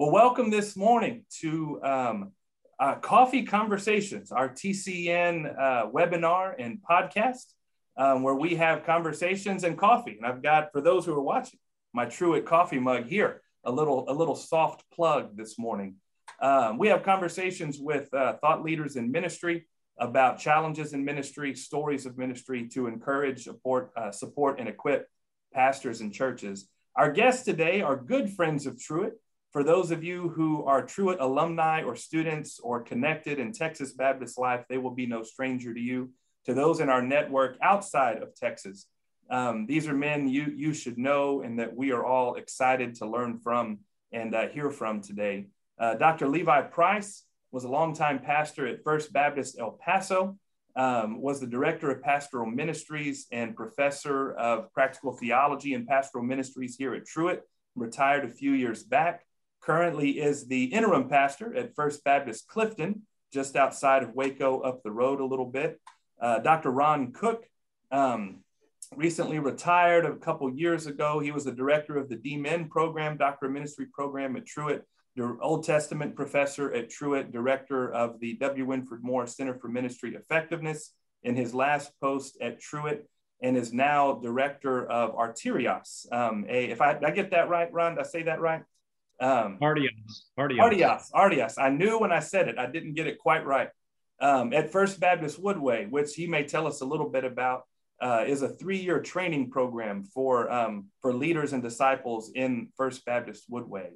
Well, welcome this morning to um, uh, Coffee Conversations, our TCN uh, webinar and podcast, um, where we have conversations and coffee. And I've got, for those who are watching, my Truett coffee mug here, a little, a little soft plug this morning. Um, we have conversations with uh, thought leaders in ministry about challenges in ministry, stories of ministry to encourage, support, uh, support and equip pastors and churches. Our guests today are good friends of Truett. For those of you who are Truett alumni or students or connected in Texas Baptist life, they will be no stranger to you. To those in our network outside of Texas, um, these are men you, you should know and that we are all excited to learn from and uh, hear from today. Uh, Dr. Levi Price was a longtime pastor at First Baptist El Paso, um, was the director of pastoral ministries and professor of practical theology and pastoral ministries here at Truett, retired a few years back currently is the interim pastor at First Baptist Clifton, just outside of Waco, up the road a little bit. Uh, Dr. Ron Cook um, recently retired a couple years ago. He was the director of the D-Min program, Doctor of Ministry program at Truett, Old Testament professor at Truett, director of the W. Winfred Moore Center for Ministry Effectiveness in his last post at Truett, and is now director of Arterios. Um, a, if I, I get that right, Ron, did I say that right? Um, Artios. Artios. Artios. Artios. I knew when I said it, I didn't get it quite right. Um, at First Baptist Woodway, which he may tell us a little bit about, uh, is a three-year training program for um, for leaders and disciples in First Baptist Woodway.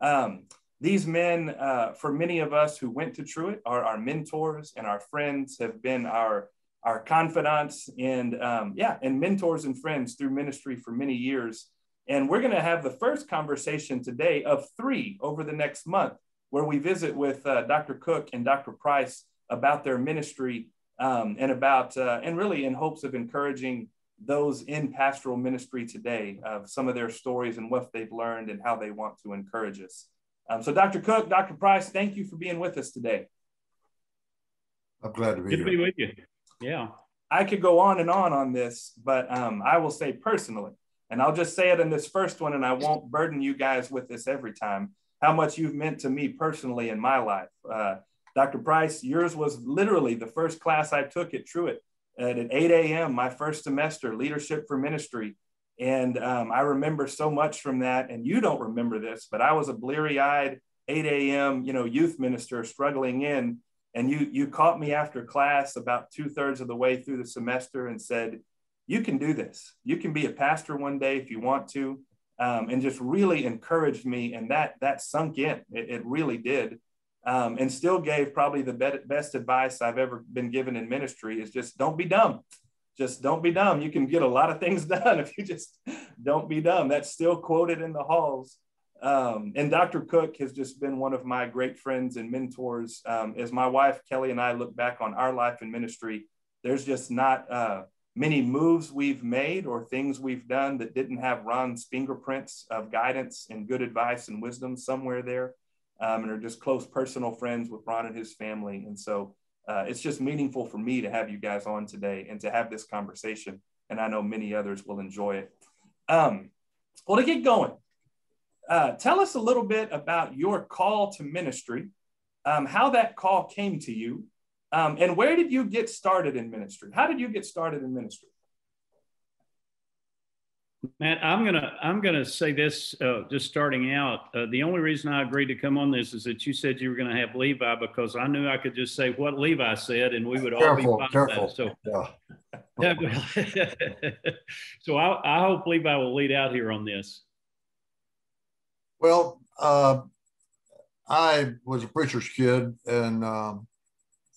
Um, these men, uh, for many of us who went to Truett, are our mentors and our friends, have been our our confidants and um, yeah, and mentors and friends through ministry for many years. And we're going to have the first conversation today of three over the next month, where we visit with uh, Dr. Cook and Dr. Price about their ministry um, and about, uh, and really in hopes of encouraging those in pastoral ministry today of some of their stories and what they've learned and how they want to encourage us. Um, so, Dr. Cook, Dr. Price, thank you for being with us today. I'm glad to be Good here. to be with you. Yeah. I could go on and on on this, but um, I will say personally, and I'll just say it in this first one, and I won't burden you guys with this every time, how much you've meant to me personally in my life. Uh, Dr. Price, yours was literally the first class I took at Truett at 8 a.m., my first semester, Leadership for Ministry. And um, I remember so much from that. And you don't remember this, but I was a bleary eyed 8 a.m. you know youth minister struggling in and you you caught me after class about two thirds of the way through the semester and said you can do this. You can be a pastor one day if you want to. Um, and just really encouraged me. And that, that sunk in, it, it really did. Um, and still gave probably the be- best advice I've ever been given in ministry is just don't be dumb. Just don't be dumb. You can get a lot of things done if you just don't be dumb. That's still quoted in the halls. Um, and Dr. Cook has just been one of my great friends and mentors. Um, as my wife Kelly and I look back on our life in ministry, there's just not uh, many moves we've made or things we've done that didn't have Ron's fingerprints of guidance and good advice and wisdom somewhere there, um, and are just close personal friends with Ron and his family. And so uh, it's just meaningful for me to have you guys on today and to have this conversation. And I know many others will enjoy it. Um, well, to get going, uh, tell us a little bit about your call to ministry, um, how that call came to you, um, and where did you get started in ministry? How did you get started in ministry? Matt, I'm gonna I'm gonna say this uh, just starting out. Uh, the only reason I agreed to come on this is that you said you were going to have Levi because I knew I could just say what Levi said and we would careful, all be careful. So, yeah. so I, I hope Levi will lead out here on this. Well, uh, I was a preacher's kid, and um,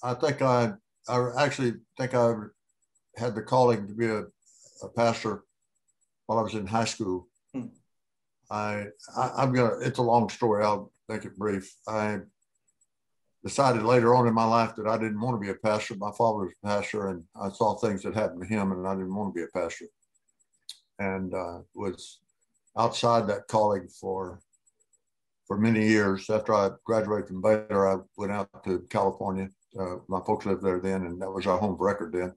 I think I, I actually think I had the calling to be a, a pastor while I was in high school. Hmm. I, I am gonna. It's a long story. I'll make it brief. I decided later on in my life that I didn't want to be a pastor. My father was a pastor, and I saw things that happened to him, and I didn't want to be a pastor. And uh, was outside that calling for for many years. After I graduated from Baylor, I went out to California uh, my folks lived there then, and that was our home of record then.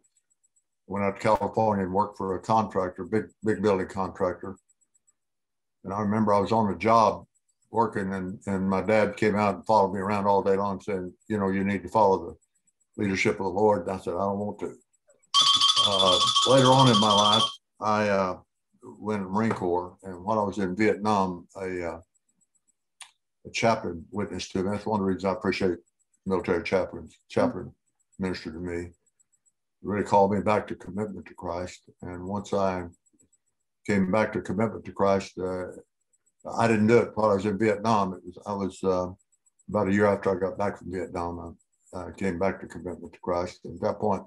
Went out to California and worked for a contractor, big big building contractor. And I remember I was on a job working, and and my dad came out and followed me around all day long, saying, you know, you need to follow the leadership of the Lord. And I said, I don't want to. Uh, later on in my life, I uh, went in the Marine Corps, and while I was in Vietnam, a, uh, a chaplain witnessed to me. That's one of the reasons I appreciate military chaplains. Chaplain ministered to me, really called me back to commitment to Christ. And once I came back to commitment to Christ, uh, I didn't do it while I was in Vietnam. It was I was uh, about a year after I got back from Vietnam. I, I came back to commitment to Christ. And at that point,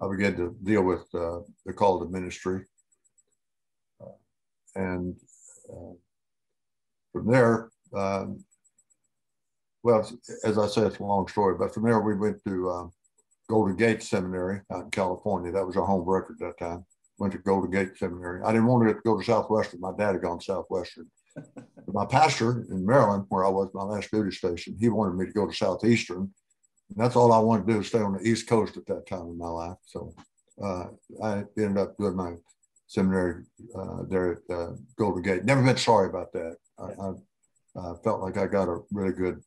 I began to deal with uh, the call to ministry. Uh, and uh, from there, um, well, as I said, it's a long story, but from there we went to um, Golden Gate Seminary out in California. That was our home record at that time. Went to Golden Gate Seminary. I didn't want to go to Southwestern. My dad had gone Southwestern. But my pastor in Maryland, where I was my last duty station, he wanted me to go to Southeastern. And that's all I wanted to do stay on the East Coast at that time in my life. So uh, I ended up doing my seminary uh, there at uh, Golden Gate. Never been sorry about that. I, I, I, felt like I got a really good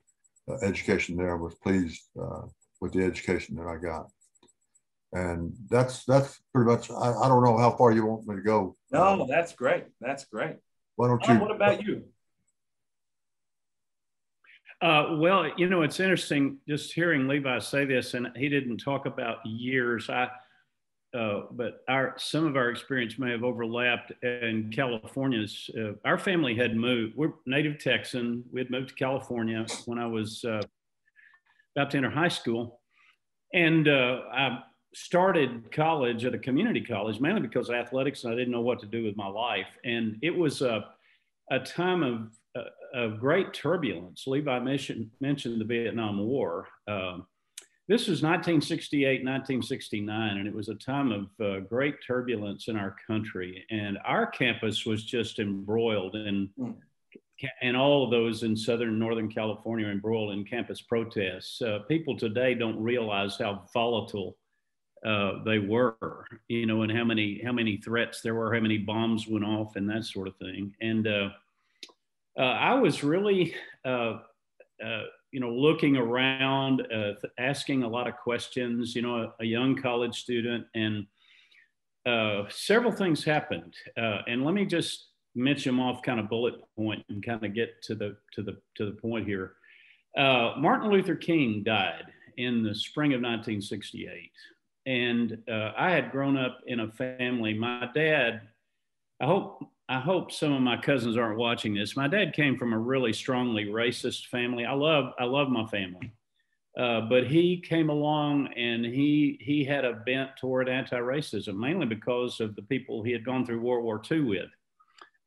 education there. Was pleased uh, with the education that I got. And that's that's pretty much. I, I don't know how far you want me to go. No, that's great. That's great. Why don't you? what about you? Uh, well, you know, it's interesting just hearing Levi say this, and he didn't talk about years. I, uh, but our some of our experience may have overlapped. In California's, uh, our family had moved. We're native Texan. We had moved to California when I was uh, about to enter high school, and uh, I started college at a community college mainly because of athletics and I didn't know what to do with my life. And it was a, a time of, uh, of great turbulence. Levi mentioned, mentioned the Vietnam War. Um, this was 1968, 1969, and it was a time of uh, great turbulence in our country. And our campus was just embroiled in, mm. and all of those in Southern Northern California embroiled in campus protests. Uh, people today don't realize how volatile uh, they were, you know, and how many how many threats there were, how many bombs went off, and that sort of thing. And uh, uh, I was really, uh, uh, you know, looking around, uh, asking a lot of questions. You know, a, a young college student, and several things happened. and let me just mention them off, kind of bullet point, and kind of get to the to the to the point here. Martin Luther King died in the spring of 1968 and uh, I had grown up in a family. My dad, I hope I hope some of my cousins aren't watching this. My dad came from a really strongly racist family. I love I love my family, uh, but he came along and he he had a bent toward anti-racism, mainly because of the people he had gone through World War II with,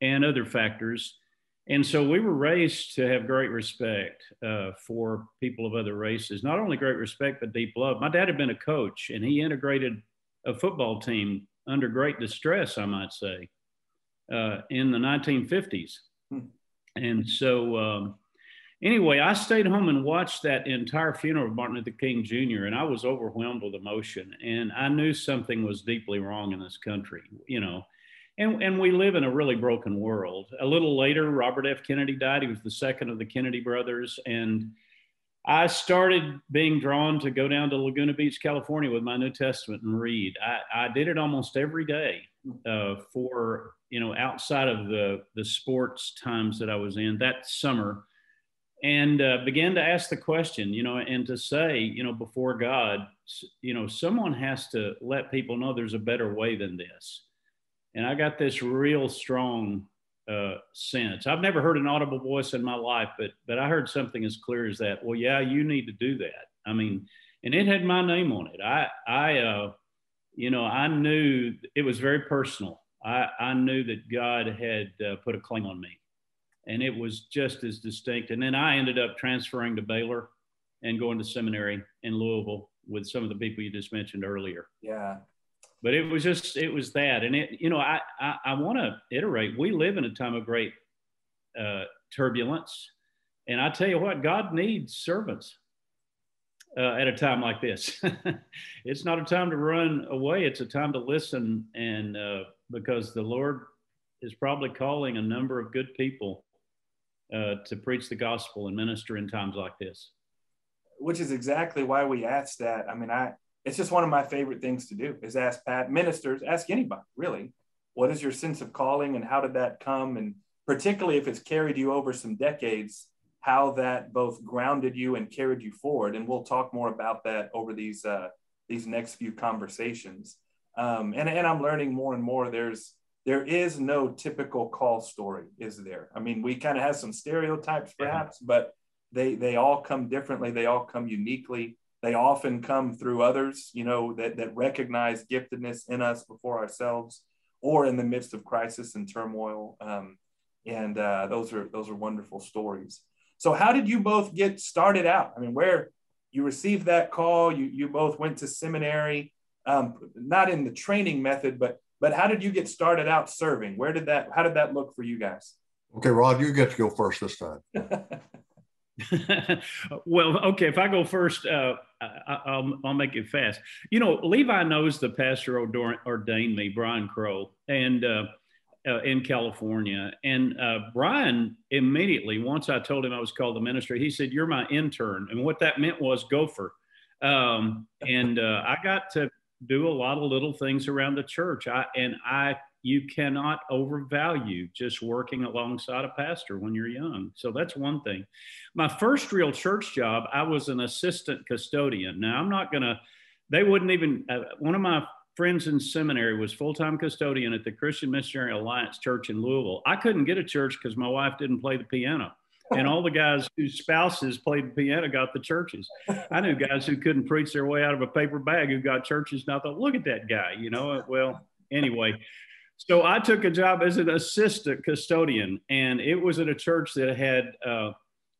and other factors. And so we were raised to have great respect uh, for people of other races. Not only great respect, but deep love. My dad had been a coach, and he integrated a football team under great distress, I might say, uh, in the 1950s. Hmm. And so, um, anyway, I stayed home and watched that entire funeral of Martin Luther King Jr., and I was overwhelmed with emotion. And I knew something was deeply wrong in this country, you know and, and we live in a really broken world. A little later, Robert F. Kennedy died. He was the second of the Kennedy brothers. And I started being drawn to go down to Laguna Beach, California with my New Testament and read. I, I did it almost every day uh, for, you know, outside of the, the sports times that I was in that summer and uh, began to ask the question, you know, and to say, you know, before God, you know, someone has to let people know there's a better way than this and I got this real strong uh, sense. I've never heard an audible voice in my life, but but I heard something as clear as that. Well, yeah, you need to do that. I mean, and it had my name on it. I I uh, you know I knew it was very personal. I I knew that God had uh, put a claim on me, and it was just as distinct. And then I ended up transferring to Baylor and going to seminary in Louisville with some of the people you just mentioned earlier. Yeah but it was just it was that and it you know i i, I want to iterate we live in a time of great uh, turbulence and i tell you what god needs servants uh, at a time like this it's not a time to run away it's a time to listen and uh, because the lord is probably calling a number of good people uh, to preach the gospel and minister in times like this. Which is exactly why we asked that. I mean, I it's just one of my favorite things to do is ask Pat ministers, ask anybody really, what is your sense of calling and how did that come? And particularly if it's carried you over some decades, how that both grounded you and carried you forward. And we'll talk more about that over these uh, these next few conversations. Um, and, and I'm learning more and more. There's there is no typical call story, is there? I mean, we kind of have some stereotypes perhaps, yeah. but they they all come differently. They all come uniquely. They often come through others, you know, that that recognize giftedness in us before ourselves, or in the midst of crisis and turmoil. Um, and uh, those are those are wonderful stories. So, how did you both get started out? I mean, where you received that call, you you both went to seminary, um, not in the training method, but but how did you get started out serving? Where did that, how did that look for you guys? Okay, Ron, you get to go first this time. well, okay, if I go first, uh, I, will I'll make it fast. You know, Levi knows the pastor ordained me, Brian Crow, and uh, uh, in California. And uh, Brian immediately, once I told him I was called the ministry, he said, "You're my intern," and what that meant was gopher. Um, and uh, I got to do a lot of little things around the church. I and I you cannot overvalue just working alongside a pastor when you're young. So that's one thing. My first real church job, I was an assistant custodian. Now I'm not gonna. They wouldn't even. Uh, one of my friends in seminary was full-time custodian at the Christian Missionary Alliance Church in Louisville. I couldn't get a church because my wife didn't play the piano and all the guys whose spouses played the piano got the churches. I knew guys who couldn't preach their way out of a paper bag who got churches. And I thought, look at that guy, you know. Well, anyway, so I took a job as an assistant custodian, and it was at a church that had uh,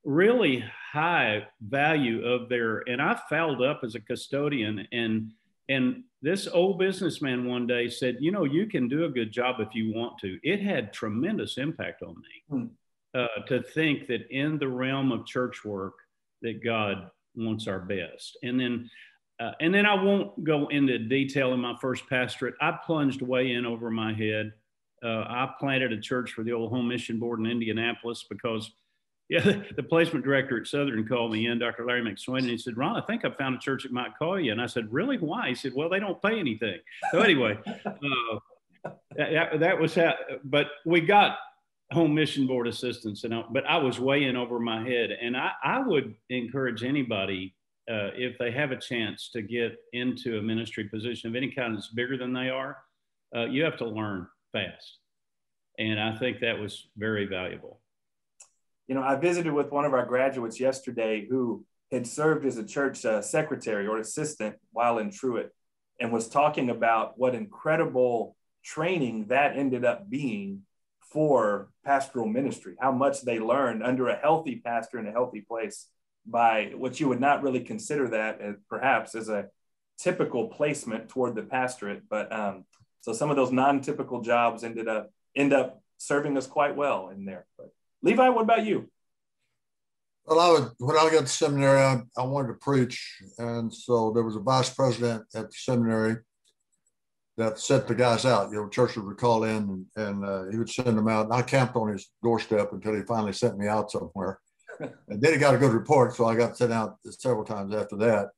really high value of their. And I fouled up as a custodian, and and this old businessman one day said, you know, you can do a good job if you want to. It had tremendous impact on me. Hmm uh, to think that in the realm of church work that God wants our best. And then, uh, and then I won't go into detail in my first pastorate. I plunged way in over my head. Uh, I planted a church for the old home mission board in Indianapolis because, yeah, the placement director at Southern called me in, Dr. Larry McSwain, and he said, "Ron, I think I found a church that might call you." And I said, "Really? Why?" He said, "Well, they don't pay anything." So anyway, uh, that, that was how. But we got home mission board assistance. and but I was way in over my head. And I, I would encourage anybody uh, if they have a chance to get into a ministry position of any kind that's bigger than they are, uh, you have to learn fast. And I think that was very valuable. You know, I visited with one of our graduates yesterday who had served as a church uh, secretary or assistant while in Truett and was talking about what incredible training that ended up being for pastoral ministry, how much they learned under a healthy pastor in a healthy place by what you would not really consider that as perhaps as a typical placement toward the pastorate. But um, so some of those non-typical jobs ended up end up serving us quite well in there. But Levi, what about you? Well, I would, when I got to seminary, I, I wanted to preach. And so there was a vice president at the seminary that sent the guys out. You know, churches would call in and, and uh, he would send them out. And I camped on his doorstep until he finally sent me out somewhere. and then he got a good report, so I got sent out several times after that.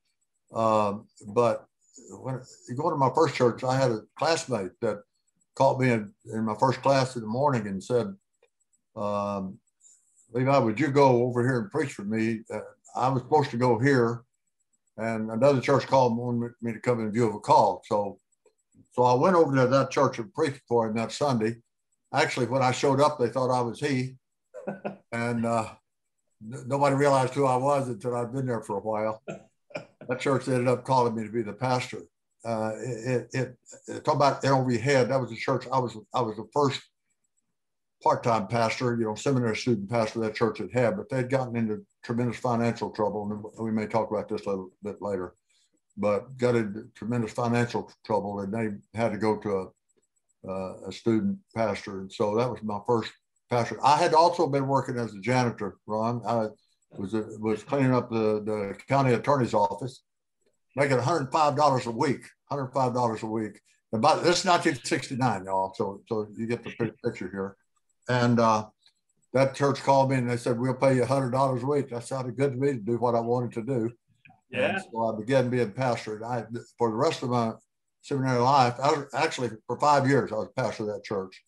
Um, but when going to my first church, I had a classmate that called me in, in my first class in the morning and said, um, Levi, would you go over here and preach with me? Uh, I was supposed to go here, and another church called wanted me to come in view of a call. So so I went over to that church and preached for him that Sunday. Actually, when I showed up, they thought I was he. and uh, nobody realized who I was until I'd been there for a while. that church ended up calling me to be the pastor. Uh, it, it, it, talk about over your head. That was the church. I was I was the first part-time pastor, you know, seminary student pastor that church had had, but they'd gotten into tremendous financial trouble, and we may talk about this a little bit later but got into tremendous financial trouble and they had to go to a, uh, a student pastor. And so that was my first pastor. I had also been working as a janitor, Ron. I was, a, was cleaning up the, the county attorney's office, making $105 a week, $105 a week. About this is 1969, y'all. So, so you get the picture here. And uh, that church called me and they said, we'll pay you hundred dollars a week. That sounded good to me to do what I wanted to do. Yeah. And so I began being pastor. I, for the rest of my seminary life, I was actually for five years, I was pastor of that church.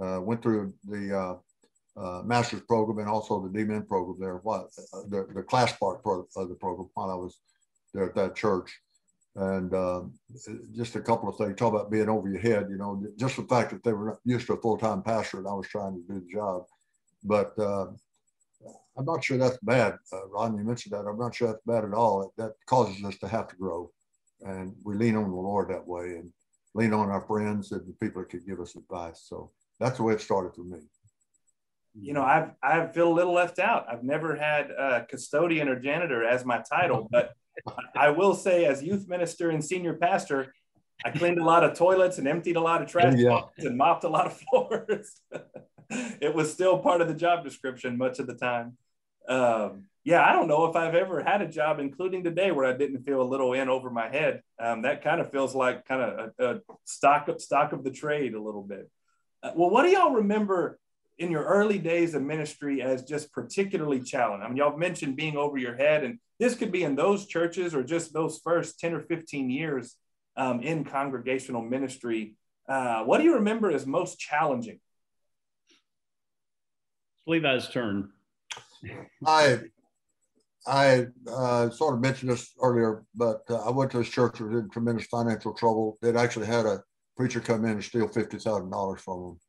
Uh, went through the uh, uh, master's program and also the DMin program there, what the, the class part of the program while I was there at that church. And um, just a couple of things, talk about being over your head, you know, just the fact that they were used to a full-time pastor and I was trying to do the job. But uh, I'm not sure that's bad. Uh, Ron, you mentioned that. I'm not sure that's bad at all. That causes us to have to grow. And we lean on the Lord that way and lean on our friends and the people that could give us advice. So that's the way it started for me. You know, I've, I feel a little left out. I've never had a custodian or janitor as my title, but I will say, as youth minister and senior pastor, I cleaned a lot of toilets and emptied a lot of trash yeah. and mopped a lot of floors. it was still part of the job description much of the time. Um, yeah, I don't know if I've ever had a job, including today, where I didn't feel a little in over my head. Um, that kind of feels like kind of a, a, stock of stock of the trade a little bit. Uh, well, what do y'all remember in your early days of ministry as just particularly challenging? I mean, y'all mentioned being over your head, and this could be in those churches or just those first 10 or 15 years um, in congregational ministry. Uh, what do you remember as most challenging? Levi's turn. I I uh, sort of mentioned this earlier, but uh, I went to this church that was in tremendous financial trouble. They'd actually had a preacher come in and steal fifty thousand dollars from them,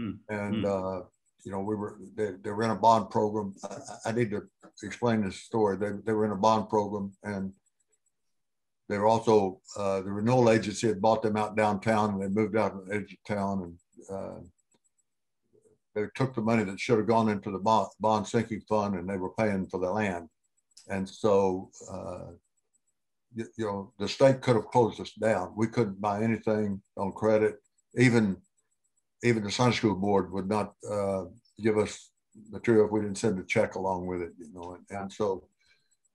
mm. and mm. Uh, you know we were they, they were in a bond program. I, I, need to explain this story. They they were in a bond program, and they were also uh, the renewal agency had bought them out downtown, and they moved out to the edge of town, and uh, they took the money that should have gone into the bond, bond sinking fund and they were paying for the land. And so, uh, you, you, know, the state could have closed us down. We couldn't buy anything on credit. Even, even the Sunday school board would not uh, give us material if we didn't send a check along with it, you know. And, and so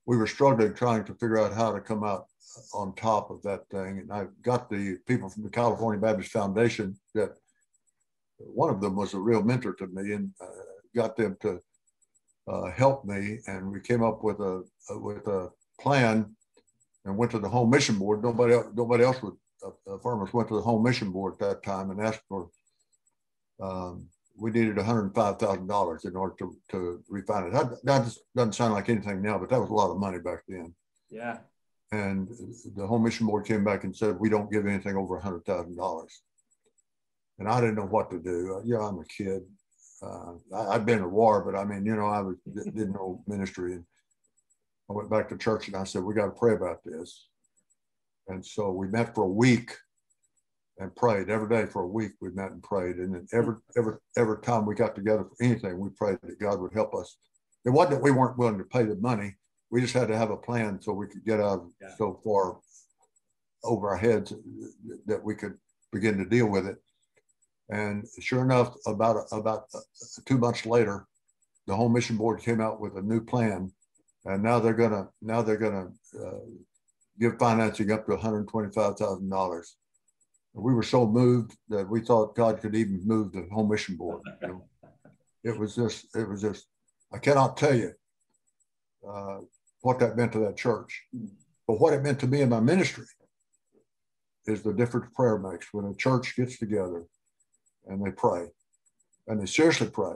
we were struggling trying to figure out how to come out on top of that thing. And I got the people from the California Baptist Foundation that one of them was a real mentor to me and uh, got them to uh, help me. And we came up with a, a, with a plan and went to the home mission board. Nobody else, nobody else would, uh, farmers went to the home mission board at that time and asked for, um, we needed $105,000 in order to, to refinance. That, that doesn't sound like anything now, but that was a lot of money back then. Yeah. And the home mission board came back and said, we don't give anything over $100,000 and I didn't know what to do. Uh, yeah, I'm a kid. Uh, I, had been to war, but I mean, you know, I was, didn't know ministry. And I went back to church and I said, we got to pray about this. And so we met for a week and prayed every day for a week. We met and prayed. And then every, every, every time we got together for anything, we prayed that God would help us. It wasn't that we weren't willing to pay the money. We just had to have a plan so we could get out yeah. so far over our heads that we could begin to deal with it. And sure enough, about about two months later, the Home Mission Board came out with a new plan, and now they're gonna now they're gonna uh, give financing up to one hundred twenty-five thousand dollars. We were so moved that we thought God could even move the Home Mission Board. You know? It was just it was just I cannot tell you uh, what that meant to that church, but what it meant to me in my ministry is the difference prayer makes when a church gets together and they pray and they seriously pray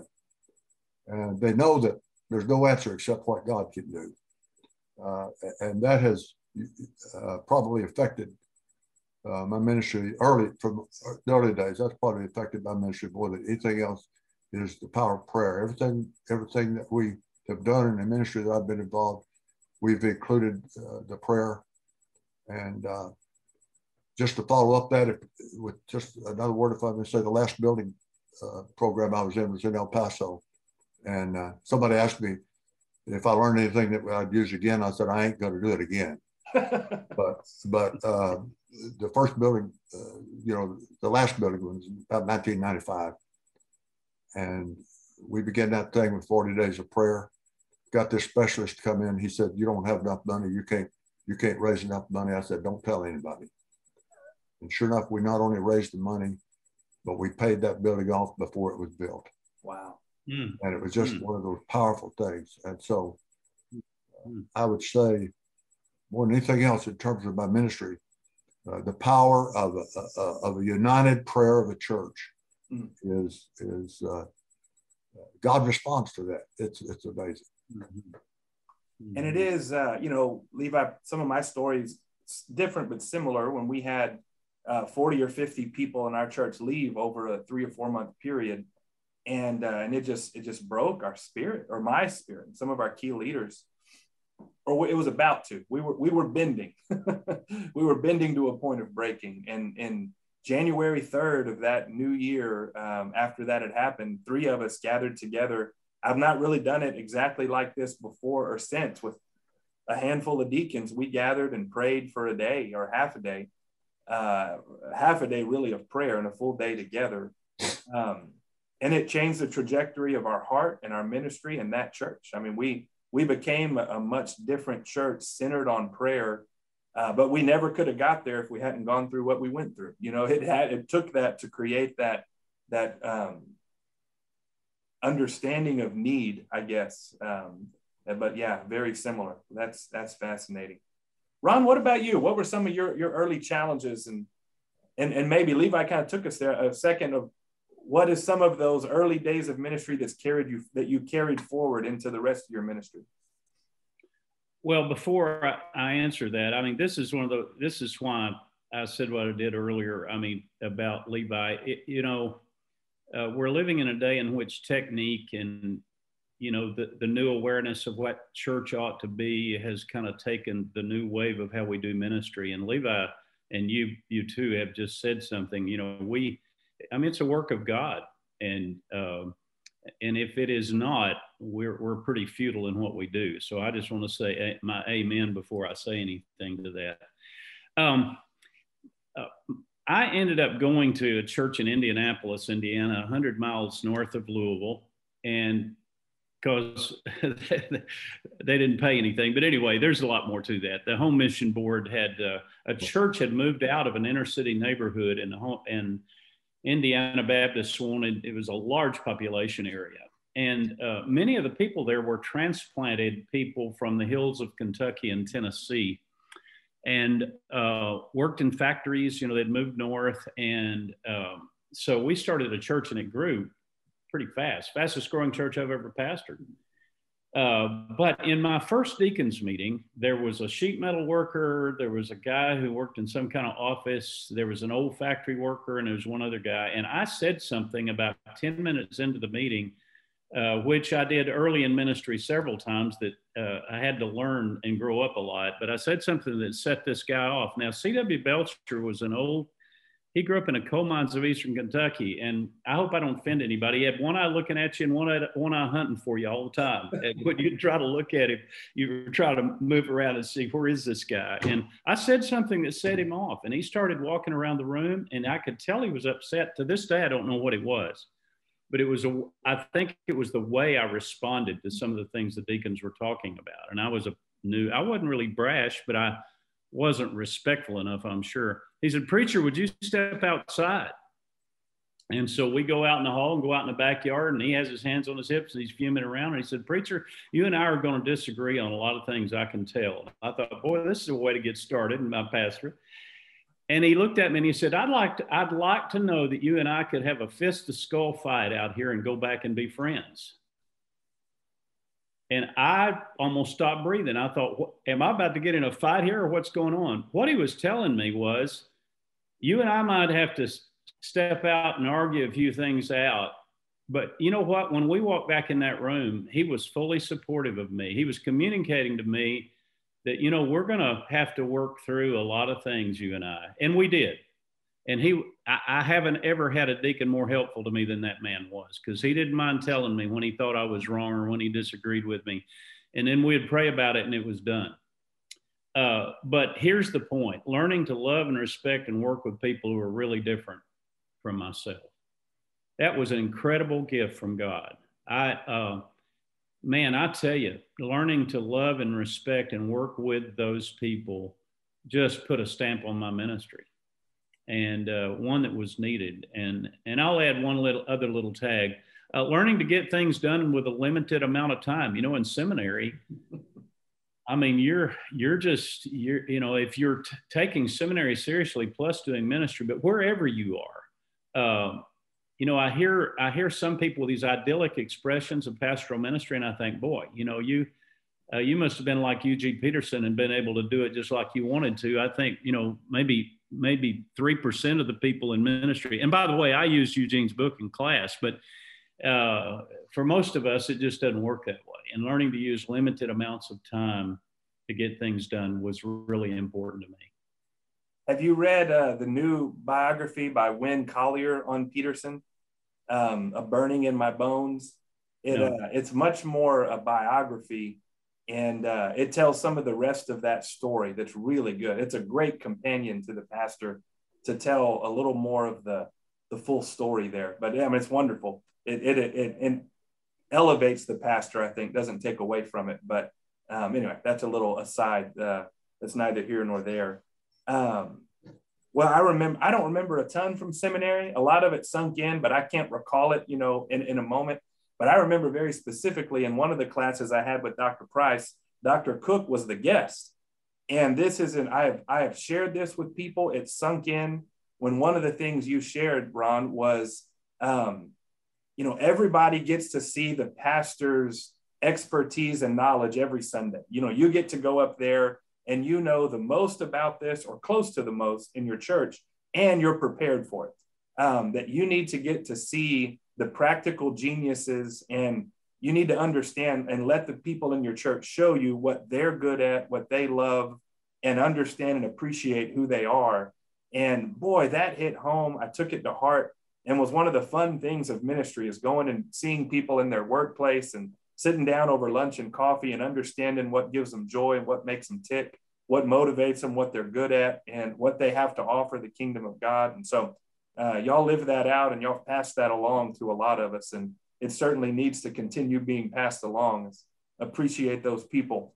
and they know that there's no answer except what God can do. Uh, and that has uh, probably affected uh, my ministry early from the early days. That's probably affected my ministry more than anything else. Is the power of prayer. Everything, everything that we have done in the ministry that I've been involved, we've included uh, the prayer. And uh, just to follow up that if, with just another word, if I may say, the last building uh, program I was in was in El Paso. And uh, somebody asked me if I learned anything that I'd use again. I said, I ain't going to do it again. but but uh, the first building, uh, you know, the last building was about 1995. And we began that thing with 40 days of prayer. Got this specialist to come in. He said, you don't have enough money. You can't, you can't raise enough money. I said, don't tell anybody. And sure enough, we not only raised the money, but we paid that building off before it was built. Wow. Mm. And it was just mm. one of those powerful things. And so mm. I would say, more than anything else, in terms of my ministry, uh, the power of a, of a united prayer of a church mm. is is uh, God responds to that. It's it's amazing. Mm-hmm. And it is, uh, you know, Levi. Some of my stories different but similar. When we had uh, 40 or 50 people in our church leave over a three or four month period, and uh, and it just it just broke our spirit or my spirit. And Some of our key leaders or it was about to. We were we were bending. we were bending to a point of breaking. And in January 3rd of that new year, um, after that had happened, three of us gathered together. I've not really done it exactly like this before or since with a handful of deacons. We gathered and prayed for a day or half a day, uh, half a day really of prayer and a full day together. Um, and it changed the trajectory of our heart and our ministry and that church. I mean, we we became a, much different church centered on prayer. Uh, but we never could have got there if we hadn't gone through what we went through. You know, it had it took that to create that that um, understanding of need, I guess. Um, but yeah, very similar. That's that's fascinating. Ron, what about you? What were some of your your early challenges and and and maybe Levi kind of took us there a second of what is some of those early days of ministry that's carried you that you carried forward into the rest of your ministry? Well before i answer that i mean this is one of the this is why i said what i did earlier i mean about levi. It, you know uh, we're living in a day in which technique and you know the, the new awareness of what church ought to be has kind of taken the new wave of how we do ministry. And levi and you you too have just said something you know we I mean, it's a work of God, and um, and if it is not, we're we're pretty futile in what we do. So I just want to say my amen before I say anything to that. Um, uh, I ended up going to a church in Indianapolis, Indiana, 100 miles north of Louisville, and because they didn't pay anything. But anyway, there's a lot more to that. The Home Mission Board had uh, a church had moved out of an inner city neighborhood, and the home and Indiana Baptists wanted, it was a large population area. And uh, many of the people there were transplanted people from the hills of Kentucky and Tennessee and uh, worked in factories. You know, they'd moved north. And um, so we started a church and it grew pretty fast, fastest growing church I've ever pastored. Uh, but in my first deacons meeting, there was a sheet metal worker, there was a guy who worked in some kind of office, there was an old factory worker, and there was one other guy. And I said something about 10 minutes into the meeting, uh, which I did early in ministry several times that uh, I had to learn and grow up a lot. But I said something that set this guy off. Now, C.W. Belcher was an old he grew up in the coal mines of eastern Kentucky, and I hope I don't offend anybody. He had one eye looking at you and one eye, one eye hunting for you all the time. and when you try to look at him, you try to move around and see where is this guy. And I said something that set him off, and he started walking around the room, and I could tell he was upset. To this day, I don't know what it was, but it was a. I think it was the way I responded to some of the things the deacons were talking about, and I was a new. I wasn't really brash, but I wasn't respectful enough, I'm sure. He said, Preacher, would you step outside? And so we go out in the hall and go out in the backyard, and he has his hands on his hips and he's fuming around. And he said, Preacher, you and I are going to disagree on a lot of things I can tell. I thought, Boy, this is a way to get started in my pastor. And he looked at me and he said, I'd like to, I'd like to know that you and I could have a fist to skull fight out here and go back and be friends. And I almost stopped breathing. I thought, am I about to get in a fight here or what's going on? What he was telling me was, you and I might have to step out and argue a few things out. But you know what? When we walked back in that room, he was fully supportive of me. He was communicating to me that, you know, we're going to have to work through a lot of things, you and I. And we did. And he, I, I haven't ever had a deacon more helpful to me than that man was because he didn't mind telling me when he thought I was wrong or when he disagreed with me. And then we'd pray about it and it was done. Uh, but here's the point learning to love and respect and work with people who are really different from myself. That was an incredible gift from God. I, uh, man, I tell you, learning to love and respect and work with those people just put a stamp on my ministry and uh, one that was needed. And, and I'll add one little other little tag. uh, learning to get things done with a limited amount of time. You know, in seminary, I mean, you're you're just you're you know if you're t- taking seminary seriously plus doing ministry, but wherever you are, um, you know, I hear I hear some people with these idyllic expressions of pastoral ministry, and I think, boy, you know, you uh, you must have been like Eugene Peterson and been able to do it just like you wanted to. I think you know maybe maybe three percent of the people in ministry. And by the way, I used Eugene's book in class, but uh, for most of us, it just doesn't work that way. And learning to use limited amounts of time to get things done was really important to me. Have you read uh, the new biography by Winn Collier on Peterson, um, "A Burning in My Bones"? It, no. uh, it's much more a biography, and uh, it tells some of the rest of that story. That's really good. It's a great companion to the pastor to tell a little more of the the full story there. But yeah, I mean, it's wonderful it, it, it, it elevates the pastor, I think, doesn't take away from it. But um, anyway, that's a little aside. Uh, that's neither here nor there. Um, well, I remember, I don't remember a ton from seminary. A lot of it sunk in, but I can't recall it, you know, in, in a moment. But I remember very specifically in one of the classes I had with Dr. Price, Dr. Cook was the guest. And this is an, I have, I have shared this with people. It sunk in when one of the things you shared, Ron, was um, you know, everybody gets to see the pastor's expertise and knowledge every Sunday. You know, you get to go up there and you know the most about this or close to the most in your church, and you're prepared for it. Um, that you need to get to see the practical geniuses and you need to understand and let the people in your church show you what they're good at, what they love, and understand and appreciate who they are. And boy, that hit home. I took it to heart and was one of the fun things of ministry is going and seeing people in their workplace and sitting down over lunch and coffee and understanding what gives them joy and what makes them tick what motivates them what they're good at and what they have to offer the kingdom of god. And so uh, y'all live that out and y'all pass that along to a lot of us and it certainly needs to continue being passed along. Appreciate those people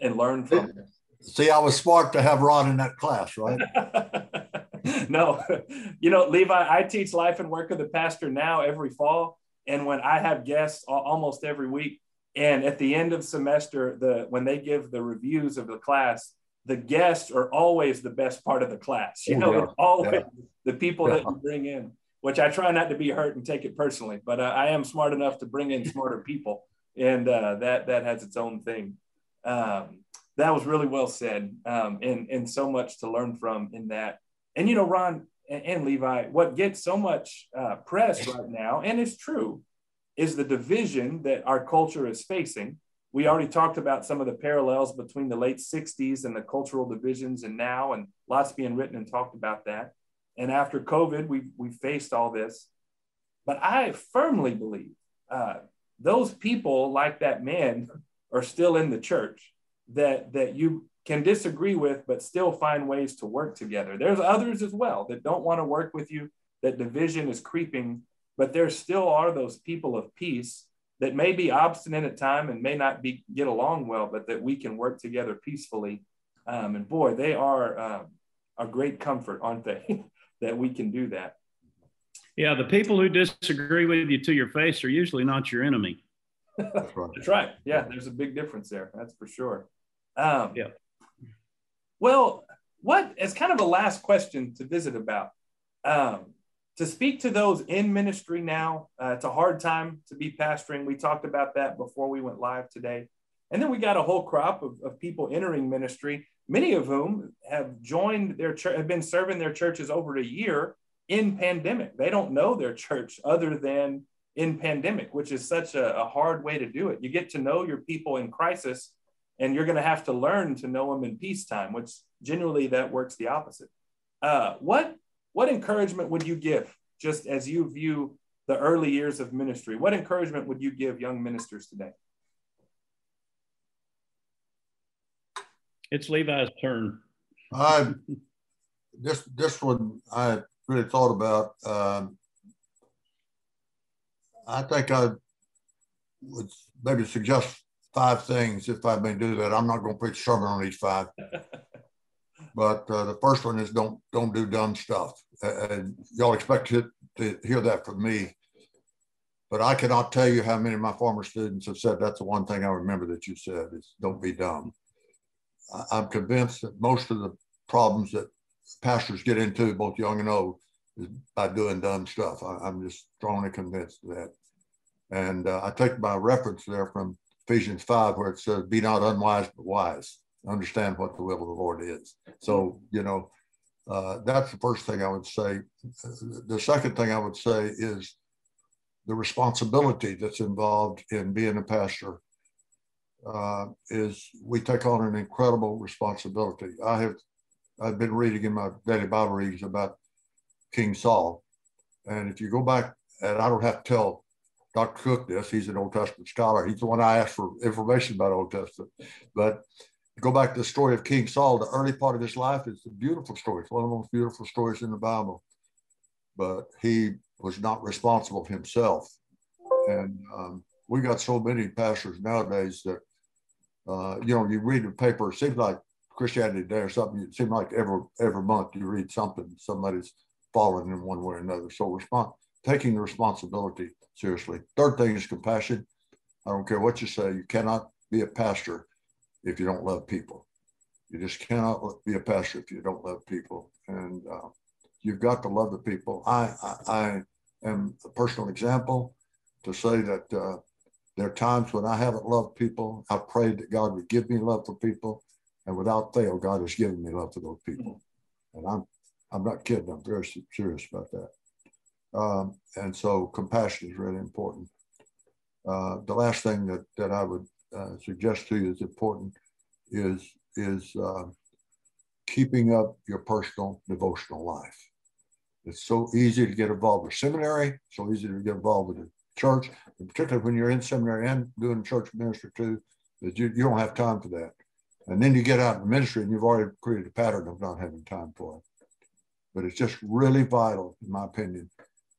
and learn from them see i was smart to have ron in that class right no, you know, Levi, I teach life and work of the pastor now every fall. And when I have guests almost every week, and at the end of semester, the when they give the reviews of the class, the guests are always the best part of the class. You know, yeah. always yeah. the people yeah. that you bring in, which I try not to be hurt and take it personally, but uh, I am smart enough to bring in smarter people, and uh, that that has its own thing. Um, that was really well said, um, and and so much to learn from in that. And you know, Ron and, and Levi, what gets so much uh, press right now, and it's true, is the division that our culture is facing. We already talked about some of the parallels between the late 60s and the cultural divisions and now, and lots being written and talked about that. And after COVID, we we faced all this. But I firmly believe uh, those people like that man are still in the church that that you can disagree with, but still find ways to work together. There's others as well that don't want to work with you, that division is creeping, but there still are those people of peace that may be obstinate at time and may not be get along well, but that we can work together peacefully. Um, and boy, they are uh, a great comfort, aren't they? that we can do that. Yeah, the people who disagree with you to your face are usually not your enemy. That's right. Yeah, there's a big difference there. That's for sure. Um, yeah. Well, what is kind of a last question to visit about? Um, to speak to those in ministry now, uh, it's a hard time to be pastoring. We talked about that before we went live today. And then we got a whole crop of, of people entering ministry, many of whom have joined their church, have been serving their churches over a year in pandemic. They don't know their church other than in pandemic, which is such a, a hard way to do it. You get to know your people in crisis and you're going to have to learn to know them in peacetime, which generally that works the opposite. Uh, what what encouragement would you give, just as you view the early years of ministry? What encouragement would you give young ministers today? It's Levi's turn. I this this one I really thought about. Um, I think I would maybe suggest five things if I may do that. I'm not going to preach a sermon on these five. but uh, the first one is don't don't do dumb stuff. And y'all expect to, to hear that from me. but I cannot tell you how many of my former students have said that's the one thing I remember that you said is don't be dumb. I'm convinced that most of the problems that pastors get into, both young and old, is by doing dumb stuff. I, am just strongly convinced of that. And uh, I take my reference there from Ephesians 5, where it says, Be not unwise, but wise. Understand what the will of the Lord is. So, you know, uh, that's the first thing I would say. The second thing I would say is the responsibility that's involved in being a pastor uh, is we take on an incredible responsibility. I have I've been reading in my daily Bible readings about King Saul, and if you go back, and I don't have to tell Dr. Cook this, he's an Old Testament scholar. He's the one I asked for information about Old Testament. But go back to the story of King Saul, the early part of his life is a beautiful story. It's one of the most beautiful stories in the Bible. But he was not responsible himself. And um, we got so many pastors nowadays that, uh, you know, you read the paper, it seems like Christianity Today or something, it seems like every, every month you read something, somebody's fallen in one way or another. So respond, taking the responsibility seriously. Third thing is compassion. I don't care what you say, you cannot be a pastor if you don't love people. You just cannot be a pastor if you don't love people. And uh, you've got to love the people. I, I, I, am a personal example to say that uh, there are times when I haven't loved people. I've prayed that God would give me love for people. And without fail, God has given me love for those people. And I'm, I'm not kidding. I'm very serious about that. Um, and so compassion is really important. Uh, the last thing that, that I would uh, suggest to you is important is, is uh, keeping up your personal devotional life. It's so easy to get involved with seminary, so easy to get involved with the church, particularly when you're in seminary and doing church ministry too, that you, you don't have time for that. And then you get out in ministry and you've already created a pattern of not having time for it. But it's just really vital, in my opinion,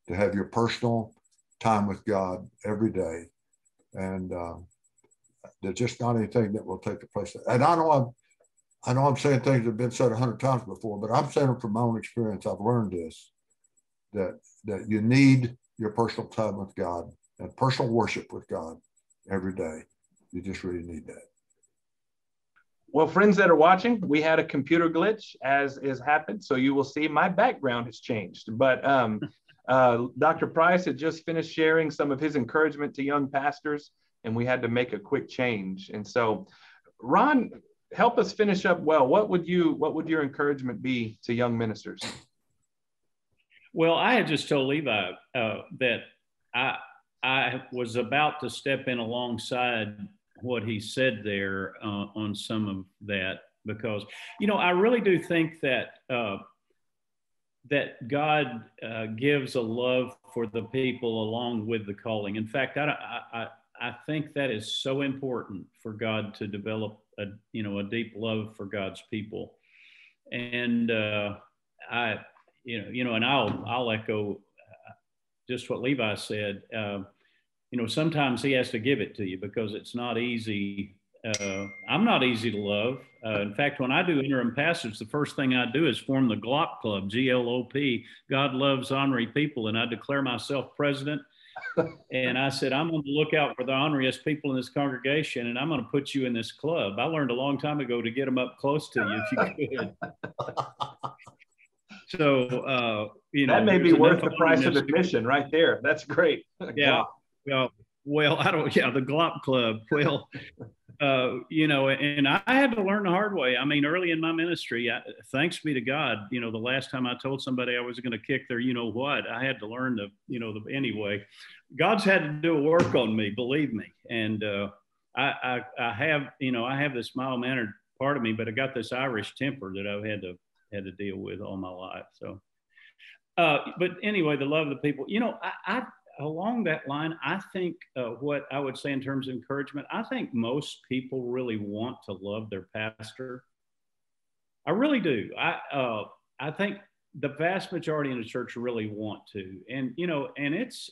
to have your personal time with God every day. And uh, there's just not anything that will take the place. And I know I'm, I know I'm saying things that have been said a hundred times before, but I'm saying it from my own experience. I've learned this, that, that you need your personal time with God and personal worship with God every day. You just really need that. Well, friends that are watching, we had a computer glitch as is happened. So you will see my background has changed. But um, uh, Dr. Price had just finished sharing some of his encouragement to young pastors, and we had to make a quick change. And so, Ron, help us finish up well. What would you what would your encouragement be to young ministers? Well, I had just told Levi uh, that I I was about to step in alongside what he said there uh, on some of that because you know I really do think that uh, that God uh, gives a love for the people along with the calling. In fact, I, I, I think that is so important for God to develop a you know a deep love for God's people, and uh, I you know you know and I'll I'll echo uh, just what Levi said. Uh, you know sometimes He has to give it to you because it's not easy uh, I'm not easy to love. Uh, in fact, when I do interim passage, the first thing I do is form the GLOP Club, G L O P, God Loves Honorary People. And I declare myself president. and I said, I'm on the lookout for the honoriest people in this congregation, and I'm going to put you in this club. I learned a long time ago to get them up close to you if you could. so, uh, you know, that may be worth the price of admission right there. That's great. yeah. Well, well, I don't, yeah, the GLOP Club. Well, uh, you know, and I had to learn the hard way. I mean, early in my ministry, I, thanks be to God, you know, the last time I told somebody I was going to kick their, you know what, I had to learn the, you know, the anyway. God's had to do a work on me, believe me. And uh, I, I, I have, you know, I have this mild mannered part of me, but I got this Irish temper that I've had to had to deal with all my life. So, uh, but anyway, the love of the people. You know, I, I along that line, I think uh, what I would say in terms of encouragement, I think most people really want to love their pastor. I really do. I uh, I think the vast majority in the church really want to, and you know, and it's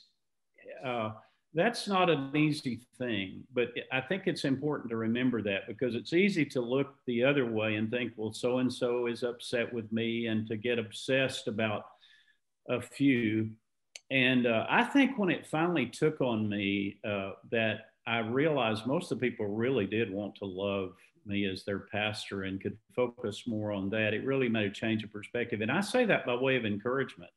uh, that's not an easy thing, but I think it's important to remember that because it's easy to look the other way and think, well, so and so is upset with me, and to get obsessed about a few and uh, I think when it finally took on me uh, that I realized most of the people really did want to love me as their pastor and could focus more on that, it really made a change of perspective. And I say that by way of encouragement.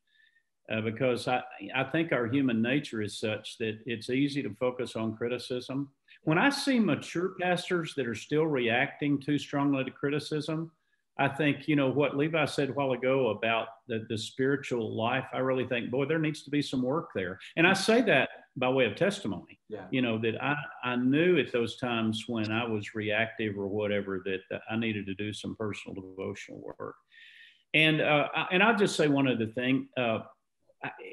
Uh, because I, I think our human nature is such that it's easy to focus on criticism. When I see mature pastors that are still reacting too strongly to criticism, I think, you know, what Levi said a while ago about the, the spiritual life, I really think, boy, there needs to be some work there. And I say that by way of testimony, yeah. you know, that I, I knew at those times when I was reactive or whatever that, that I needed to do some personal devotional work. And, uh, I, and I'll just say one other thing. Uh,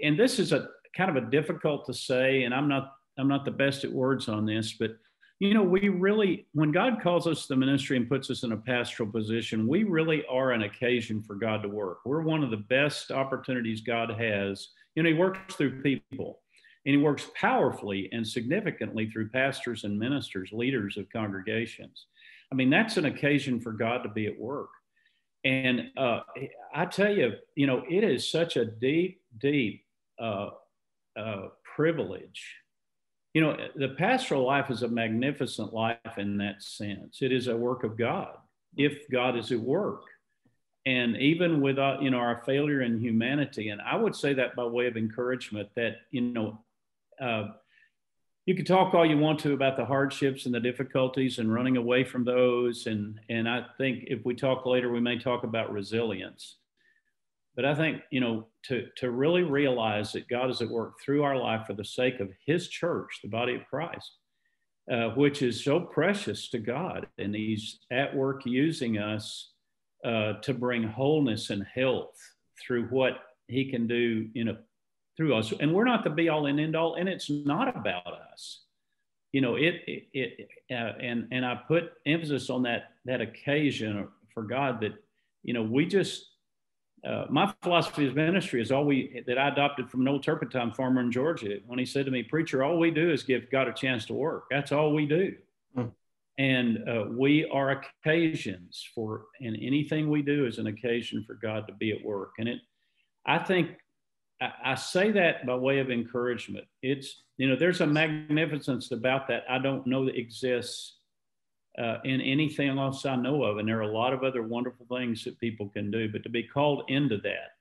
and this is a kind of a difficult to say, and I'm not, I'm not the best at words on this, but you know, we really, when God calls us to the ministry and puts us in a pastoral position, we really are an occasion for God to work. We're one of the best opportunities God has. You know, He works through people and He works powerfully and significantly through pastors and ministers, leaders of congregations. I mean, that's an occasion for God to be at work. And uh, I tell you, you know, it is such a deep, deep uh, uh, privilege you know, the pastoral life is a magnificent life in that sense. It is a work of God if God is at work. And even with, uh, you know, our failure in humanity, and I would say that by way of encouragement that, you know, uh, you can talk all you want to about the hardships and the difficulties and running away from those. And, and I think if we talk later, we may talk about resilience. But I think, you know, to, to really realize that God is at work through our life for the sake of His church, the body of Christ, uh, which is so precious to God. And He's at work using us uh, to bring wholeness and health through what He can do, you know, through us. And we're not the be all and end all, and it's not about us. You know, it, it, it uh, and, and I put emphasis on that, that occasion for God that, you know, we just, uh, my philosophy of ministry is all we that I adopted from an old turpentine farmer in Georgia. When he said to me, "Preacher, all we do is give God a chance to work. That's all we do." Mm. And uh, we are occasions for, and anything we do is an occasion for God to be at work. And it, I think, I, I say that by way of encouragement. It's you know, there's a magnificence about that I don't know that exists uh, in anything else I know of. And there are a lot of other wonderful things that people can do. But to be called into that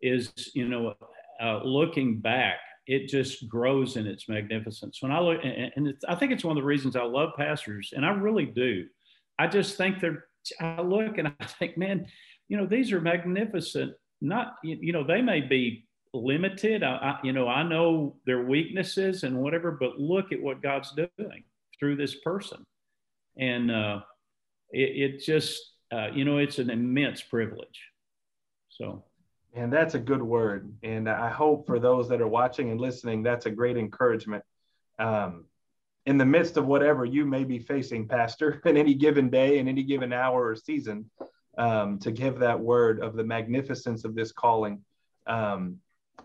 is, you know, uh, looking back, it just grows in its magnificence. When I look, and, I think it's one of the reasons I love pastors, and I really do. I just think they're, I look and I think, man, you know, these are magnificent. Not, you know, they may be limited. I, I, you know, I know their weaknesses and whatever, but look at what God's doing through this person and uh, it, it, just uh, you know it's an immense privilege. So. And that's a good word. And I hope for those that are watching and listening, that's a great encouragement. Um, in the midst of whatever you may be facing, Pastor, in any given day, in any given hour or season, um, to give that word of the magnificence of this calling um,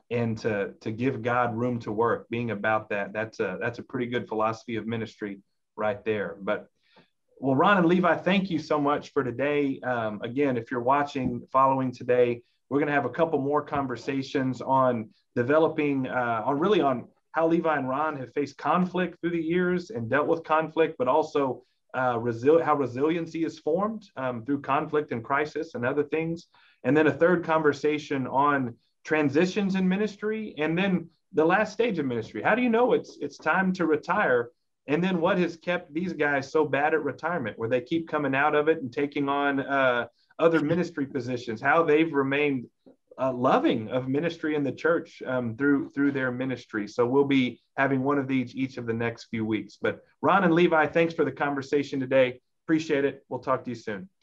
and to, to give God room to work, being about that, that's a, that's a pretty good philosophy of ministry right there. But well, Ron and Levi, thank you so much for today. Um, again, if you're watching, following today, we're going to have a couple more conversations on developing, uh, on really on how Levi and Ron have faced conflict through the years and dealt with conflict, but also uh, how resiliency is formed um, through conflict and crisis and other things. And then a third conversation on transitions in ministry, and then the last stage of ministry. How do you know it's it's time to retire? And then what has kept these guys so bad at retirement, where they keep coming out of it and taking on uh, other ministry positions? How they've remained uh, loving of ministry in the church um, through through their ministry. So we'll be having one of these each of the next few weeks. But Ron and Levi, thanks for the conversation today. Appreciate it. We'll talk to you soon.